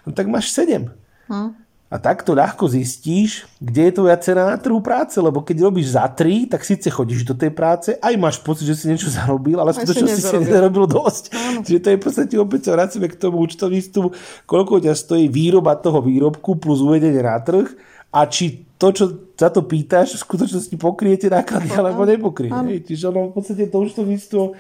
no tak máš 7. Hm. A takto ľahko zistíš, kde je tvoja cena na trhu práce, lebo keď robíš za 3, tak síce chodíš do tej práce, aj máš pocit, že si niečo zarobil, ale skutočne si si nezarobil dosť. Áno. Čiže to je v podstate opäť sa vracíme k tomu účtovníctvu, koľko ťa stojí výroba toho výrobku plus uvedenie na trh a či to, čo za to pýtaš, v skutočnosti pokriete náklady alebo nepokrie. Čiže ono v podstate to účtovníctvo,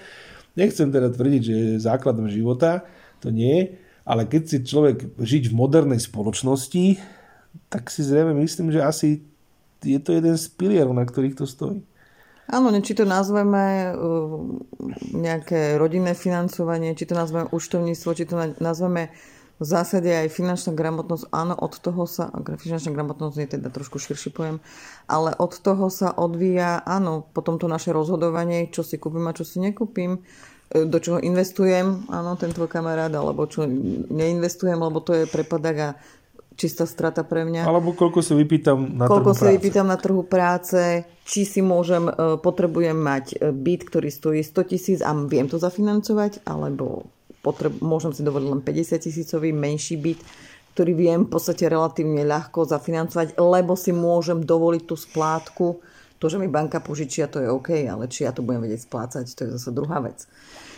nechcem teda tvrdiť, že je základom života, to nie, ale keď si človek žiť v modernej spoločnosti, tak si zrejme myslím, že asi je to jeden z pilierov, na ktorých to stojí. Áno, či to nazveme uh, nejaké rodinné financovanie, či to nazveme účtovníctvo, či to nazveme v zásade aj finančná gramotnosť, áno, od toho sa, finančná gramotnosť je teda trošku širší pojem, ale od toho sa odvíja, áno, potom to naše rozhodovanie, čo si kúpim a čo si nekúpim, e, do čoho investujem, áno, ten tvoj kamarát, alebo čo neinvestujem, lebo to je prepadak a čistá strata pre mňa. Alebo koľko si vypýtam na koľko trhu práce. si vypýtam na trhu práce, či si môžem, e, potrebujem mať e, byt, ktorý stojí 100 tisíc a viem to zafinancovať, alebo potreb, môžem si dovoliť len 50 tisícový menší byt, ktorý viem v podstate relatívne ľahko zafinancovať, lebo si môžem dovoliť tú splátku. To, že mi banka požičia, to je OK, ale či ja to budem vedieť splácať, to je zase druhá vec.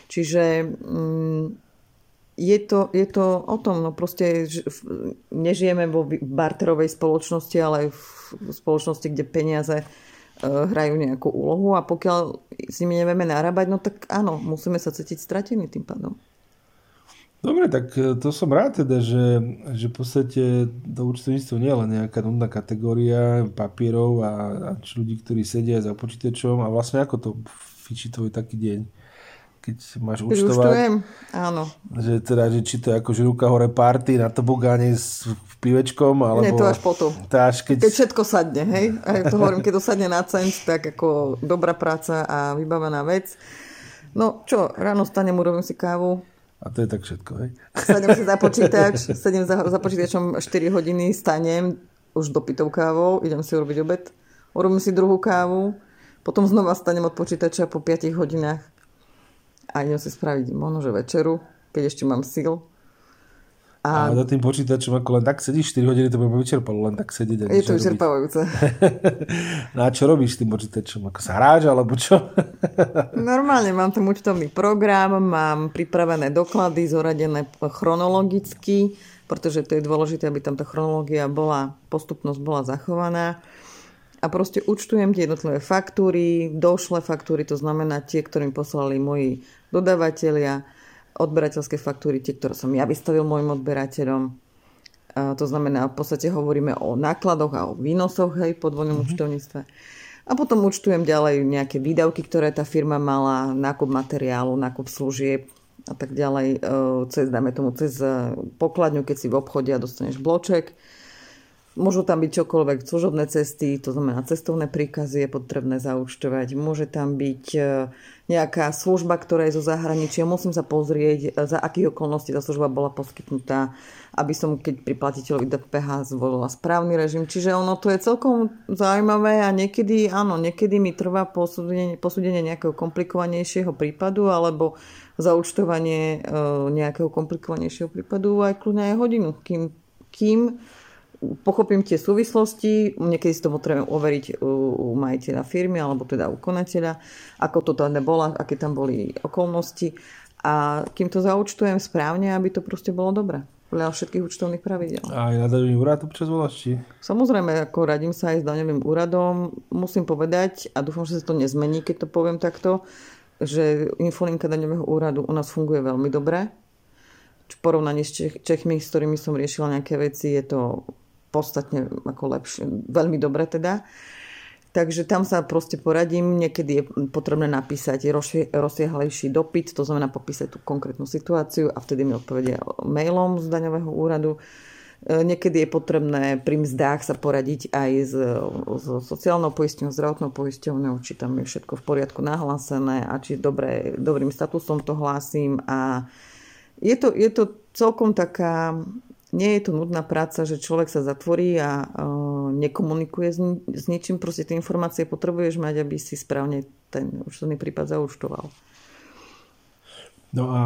Čiže mm, je to, je to o tom, no proste nežijeme vo barterovej spoločnosti, ale v spoločnosti, kde peniaze e, hrajú nejakú úlohu a pokiaľ s nimi nevieme narábať, no tak áno, musíme sa cítiť stratení tým pádom. Dobre, tak e, to som rád teda, že, že v podstate to účtovníctvo nie je len nejaká nudná kategória papierov a, a ľudí, ktorí sedia za počítačom a vlastne ako to fičí tvoj taký deň keď máš účtovať. Účtujem, áno. Že teda, že či to je ako že ruka hore party na tobogáne s pivečkom, alebo... Nie, to až potom. To až keď... keď všetko sadne, hej? A to <laughs> hovorím, keď to sadne na cent, tak ako dobrá práca a vybavená vec. No čo, ráno stanem, urobím si kávu. A to je tak všetko, hej? Sadnem si za <laughs> počítač, sedem za, za počítačom 4 hodiny, stanem, už dopitou kávou, idem si urobiť obed, urobím si druhú kávu, potom znova stanem od počítača po 5 hodinách a idem si spraviť možno, že večeru, keď ešte mám sil. A, a za tým počítačom ako len tak sedíš 4 hodiny, to by vyčerpalo len tak sedieť. Je to vyčerpávajúce. <laughs> no a čo robíš s tým počítačom? Ako sa hráš alebo čo? <laughs> Normálne mám ten účtovný program, mám pripravené doklady zoradené chronologicky, pretože to je dôležité, aby tam tá chronológia bola, postupnosť bola zachovaná a proste účtujem tie jednotlivé faktúry, došle faktúry, to znamená tie, ktorým poslali moji dodávateľia, odberateľské faktúry, tie, ktoré som ja vystavil môjim odberateľom. A to znamená, v podstate hovoríme o nákladoch a o výnosoch hej, po dvojnom mm-hmm. účtovníctve. A potom účtujem ďalej nejaké výdavky, ktoré tá firma mala, nákup materiálu, nákup služieb a tak ďalej. E, cez, dáme tomu, cez e, pokladňu, keď si v obchode a dostaneš bloček Môžu tam byť čokoľvek, služobné cesty, to znamená cestovné príkazy je potrebné zaúčtovať. Môže tam byť e, nejaká služba, ktorá je zo zahraničia. Musím sa pozrieť, e, za akých okolností tá služba bola poskytnutá, aby som, keď pri platiteľovi DPH zvolila správny režim. Čiže ono to je celkom zaujímavé a niekedy, áno, niekedy mi trvá posúdenie, posúdenie nejakého komplikovanejšieho prípadu alebo zaúčtovanie e, nejakého komplikovanejšieho prípadu aj kľudne aj hodinu, kým, kým pochopím tie súvislosti, niekedy si to potrebujem overiť u, u majiteľa firmy alebo teda u konateľa, ako to tam bola, aké tam boli okolnosti a kým to zaučtujem správne, aby to proste bolo dobré podľa všetkých účtovných pravidel. A aj na daňový úrad občas voláš, či? Samozrejme, ako radím sa aj s daňovým úradom. Musím povedať, a dúfam, že sa to nezmení, keď to poviem takto, že infolinka daňového úradu u nás funguje veľmi dobre. V porovnaní s Čech, Čechmi, s ktorými som riešila nejaké veci, je to podstatne ako lepšie, veľmi dobre teda. Takže tam sa proste poradím, niekedy je potrebné napísať rozsiahlejší dopyt, to znamená popísať tú konkrétnu situáciu a vtedy mi odpovedia mailom z daňového úradu. E, niekedy je potrebné pri mzdách sa poradiť aj s, s sociálnou poisťovňou, zdravotnou poisťovňou, či tam je všetko v poriadku nahlásené a či dobre, dobrým statusom to hlásim. A je to, je to celkom taká nie je to nudná práca, že človek sa zatvorí a uh, nekomunikuje s, s ničím. Proste tie informácie potrebuješ mať, aby si správne ten účtovný prípad zaúčtoval. No a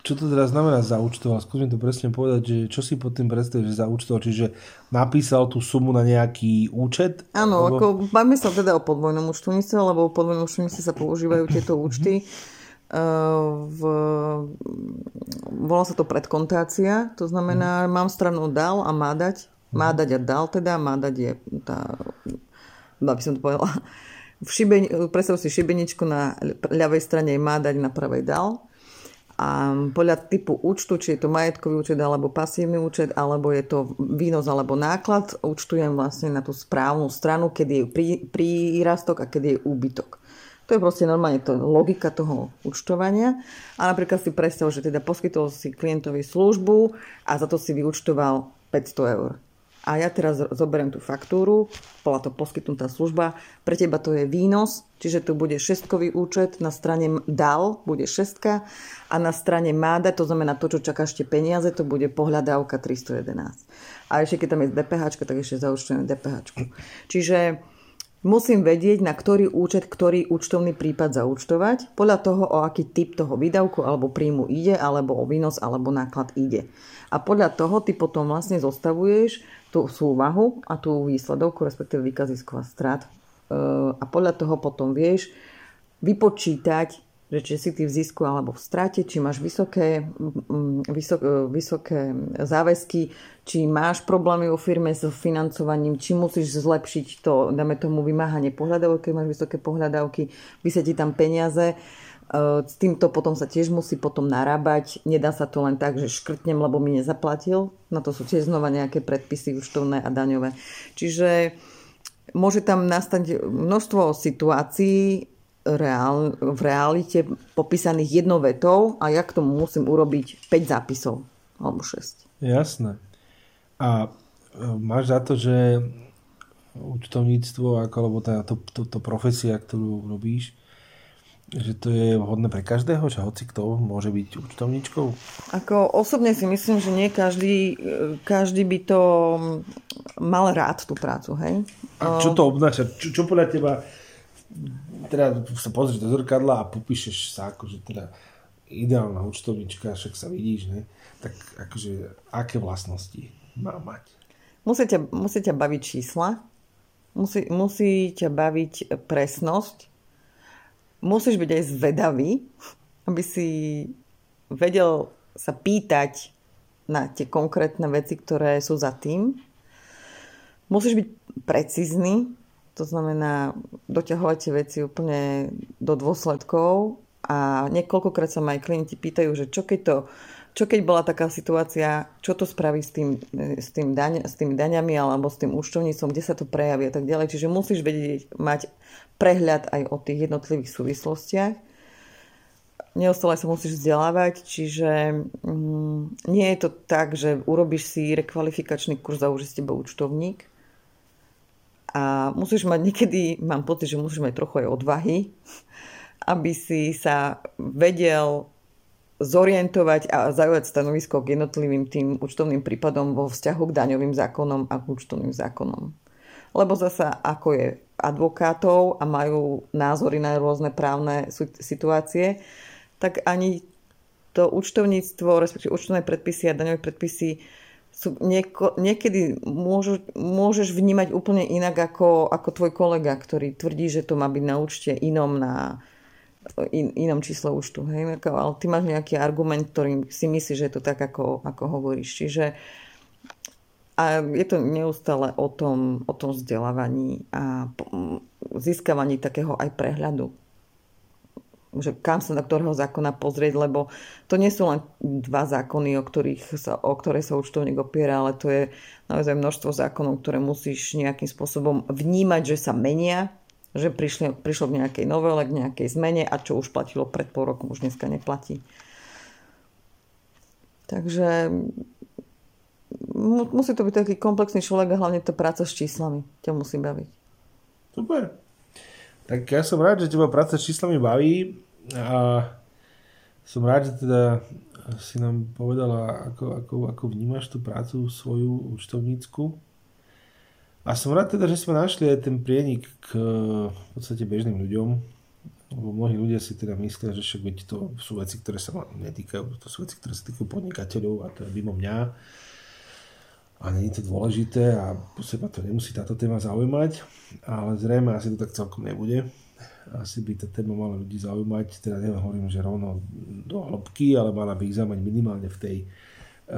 čo to teda znamená zaúčtoval? Skús mi to presne povedať, že čo si pod tým predstavíš, že zaúčtoval? Čiže napísal tú sumu na nejaký účet? Áno, alebo... ako bavíme sa teda o podvojnom účtovníctve, lebo o podvojnom účtovníctve sa používajú tieto účty. V, volá sa to predkontácia, to znamená, mm. mám stranu dal a má dať, má mhm. dať a dal teda, má dať je tá, by som to povedala, v šibeni, predstav si šibeničku na ľavej strane má dať, na pravej dal. A podľa typu účtu, či je to majetkový účet alebo pasívny účet, alebo je to výnos alebo náklad, účtujem vlastne na tú správnu stranu, kedy je prírastok a kedy je úbytok. To je proste normálne to logika toho účtovania. A napríklad si predstav, že teda poskytol si klientovi službu a za to si vyúčtoval 500 eur a ja teraz zoberiem tú faktúru, bola to poskytnutá služba, pre teba to je výnos, čiže tu bude šestkový účet, na strane DAL bude šestka a na strane MÁDA, to znamená to, čo čakáš tie peniaze, to bude pohľadávka 311. A ešte keď tam je DPH, tak ešte zaučtujem DPH. Čiže musím vedieť, na ktorý účet, ktorý účtovný prípad zaúčtovať, podľa toho, o aký typ toho výdavku alebo príjmu ide, alebo o výnos alebo náklad ide. A podľa toho ty potom vlastne zostavuješ tú súvahu a tú výsledovku, respektíve výkaz ziskov a strát. A podľa toho potom vieš vypočítať, že či si ty v zisku alebo v strate, či máš vysoké, vysok, vysoké záväzky, či máš problémy vo firme s financovaním, či musíš zlepšiť to, dáme tomu vymáhanie pohľadávok, keď máš vysoké pohľadávky, vysvetí tam peniaze. S týmto potom sa tiež musí potom narábať. Nedá sa to len tak, že škrtnem, lebo mi nezaplatil. Na to sú tiež znova nejaké predpisy účtovné a daňové. Čiže môže tam nastať množstvo situácií reál, v realite popísaných jednou vetou a ja k tomu musím urobiť 5 zápisov alebo 6. Jasné. A e, máš za to, že účtovníctvo, ako, alebo tá, to, to, to profesia, ktorú robíš, že to je vhodné pre každého, že hoci kto môže byť účtovníčkou? Ako osobne si myslím, že nie každý, každý by to mal rád tú prácu, hej? A čo to obnáša? Čo, čo podľa teba teda sa pozrieš do zrkadla a popíšeš sa akože teda ideálna účtovníčka, však sa vidíš, ne? Tak akože aké vlastnosti má mať? Musí ťa, musí ťa baviť čísla, musí, musí ťa baviť presnosť, musíš byť aj zvedavý, aby si vedel sa pýtať na tie konkrétne veci, ktoré sú za tým. Musíš byť precízny, to znamená doťahovať veci úplne do dôsledkov a niekoľkokrát sa ma aj klienti pýtajú, že čo keď to čo keď bola taká situácia, čo to spraví s, tým, s, tým daň, s tými daňami alebo s tým účtovníctvom, kde sa to prejaví a tak ďalej. Čiže musíš vedieť mať prehľad aj o tých jednotlivých súvislostiach. Neustále sa musíš vzdelávať, čiže mm, nie je to tak, že urobíš si rekvalifikačný kurz a už je účtovník. A musíš mať niekedy, mám pocit, že musíš mať trochu aj odvahy, aby si sa vedel zorientovať a zaujať stanovisko k jednotlivým tým účtovným prípadom vo vzťahu k daňovým zákonom a k účtovným zákonom. Lebo zasa ako je advokátov a majú názory na rôzne právne situácie, tak ani to účtovníctvo, respektíve účtovné predpisy a daňové predpisy sú nieko, niekedy môžu, môžeš vnímať úplne inak ako, ako tvoj kolega, ktorý tvrdí, že to má byť na účte inom na in, inom čísle účtu. Hej? Ale ty máš nejaký argument, ktorým si myslíš, že je to tak, ako, ako hovoríš. Čiže a je to neustále o tom, o tom vzdelávaní a získavaní takého aj prehľadu. Že kam sa na ktorého zákona pozrieť, lebo to nie sú len dva zákony, o, ktorých sa, o ktoré sa účtovník opiera, ale to je naozaj množstvo zákonov, ktoré musíš nejakým spôsobom vnímať, že sa menia, že prišli, prišlo k nejakej novele, k nejakej zmene a čo už platilo pred pol rokom, už dneska neplatí. Takže musí to byť taký komplexný človek a hlavne to práca s číslami ťa musí baviť. Super. Tak ja som rád, že teba práca s číslami baví a som rád, že teda si nám povedala, ako, ako, ako vnímaš tú prácu svoju účtovnícku. A som rád teda, že sme našli aj ten prienik k v podstate bežným ľuďom, lebo mnohí ľudia si teda myslia, že však to sú veci, ktoré sa ma netýkajú, to sú veci, ktoré sa týkajú podnikateľov a teda mimo mňa a nie je to dôležité a seba to nemusí táto téma zaujímať, ale zrejme asi to tak celkom nebude. Asi by tá téma mala ľudí zaujímať, teda nehovorím, že rovno do hĺbky, ale mala by ich zaujímať minimálne v tej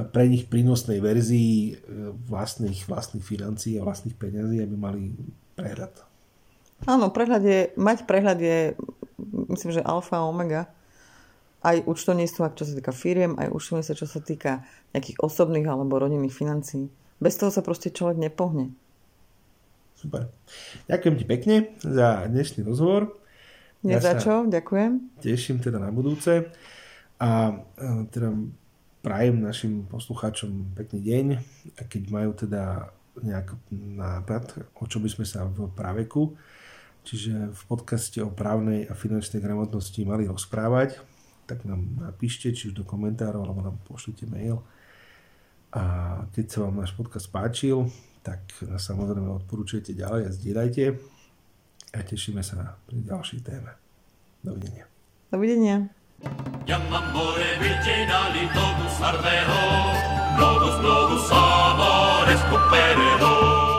pre nich prínosnej verzii eh, vlastných, vlastných financií a vlastných peňazí, aby mali prehľad. Áno, prehľad je, mať prehľad je, myslím, že alfa a omega. Aj účtovníctvo, čo sa týka firiem, aj účtovníctvo, čo sa týka nejakých osobných alebo rodinných financií. Bez toho sa proste človek nepohne. Super. Ďakujem ti pekne za dnešný rozhovor. Nie ja za čo, ďakujem. Teším teda na budúce a e, teda prajem našim poslucháčom pekný deň a keď majú teda nejak nápad, o čo by sme sa v praveku, čiže v podcaste o právnej a finančnej gramotnosti mali rozprávať, tak nám napíšte, či už do komentárov, alebo nám pošlite mail. A keď sa vám náš podcast páčil, tak samozrejme odporúčajte ďalej a zdieľajte. A tešíme sa pri ďalšej téme. Dovidenia. Dovidenia. Ja mam more vidjenali togu sardeho, novus novus amores cuperero.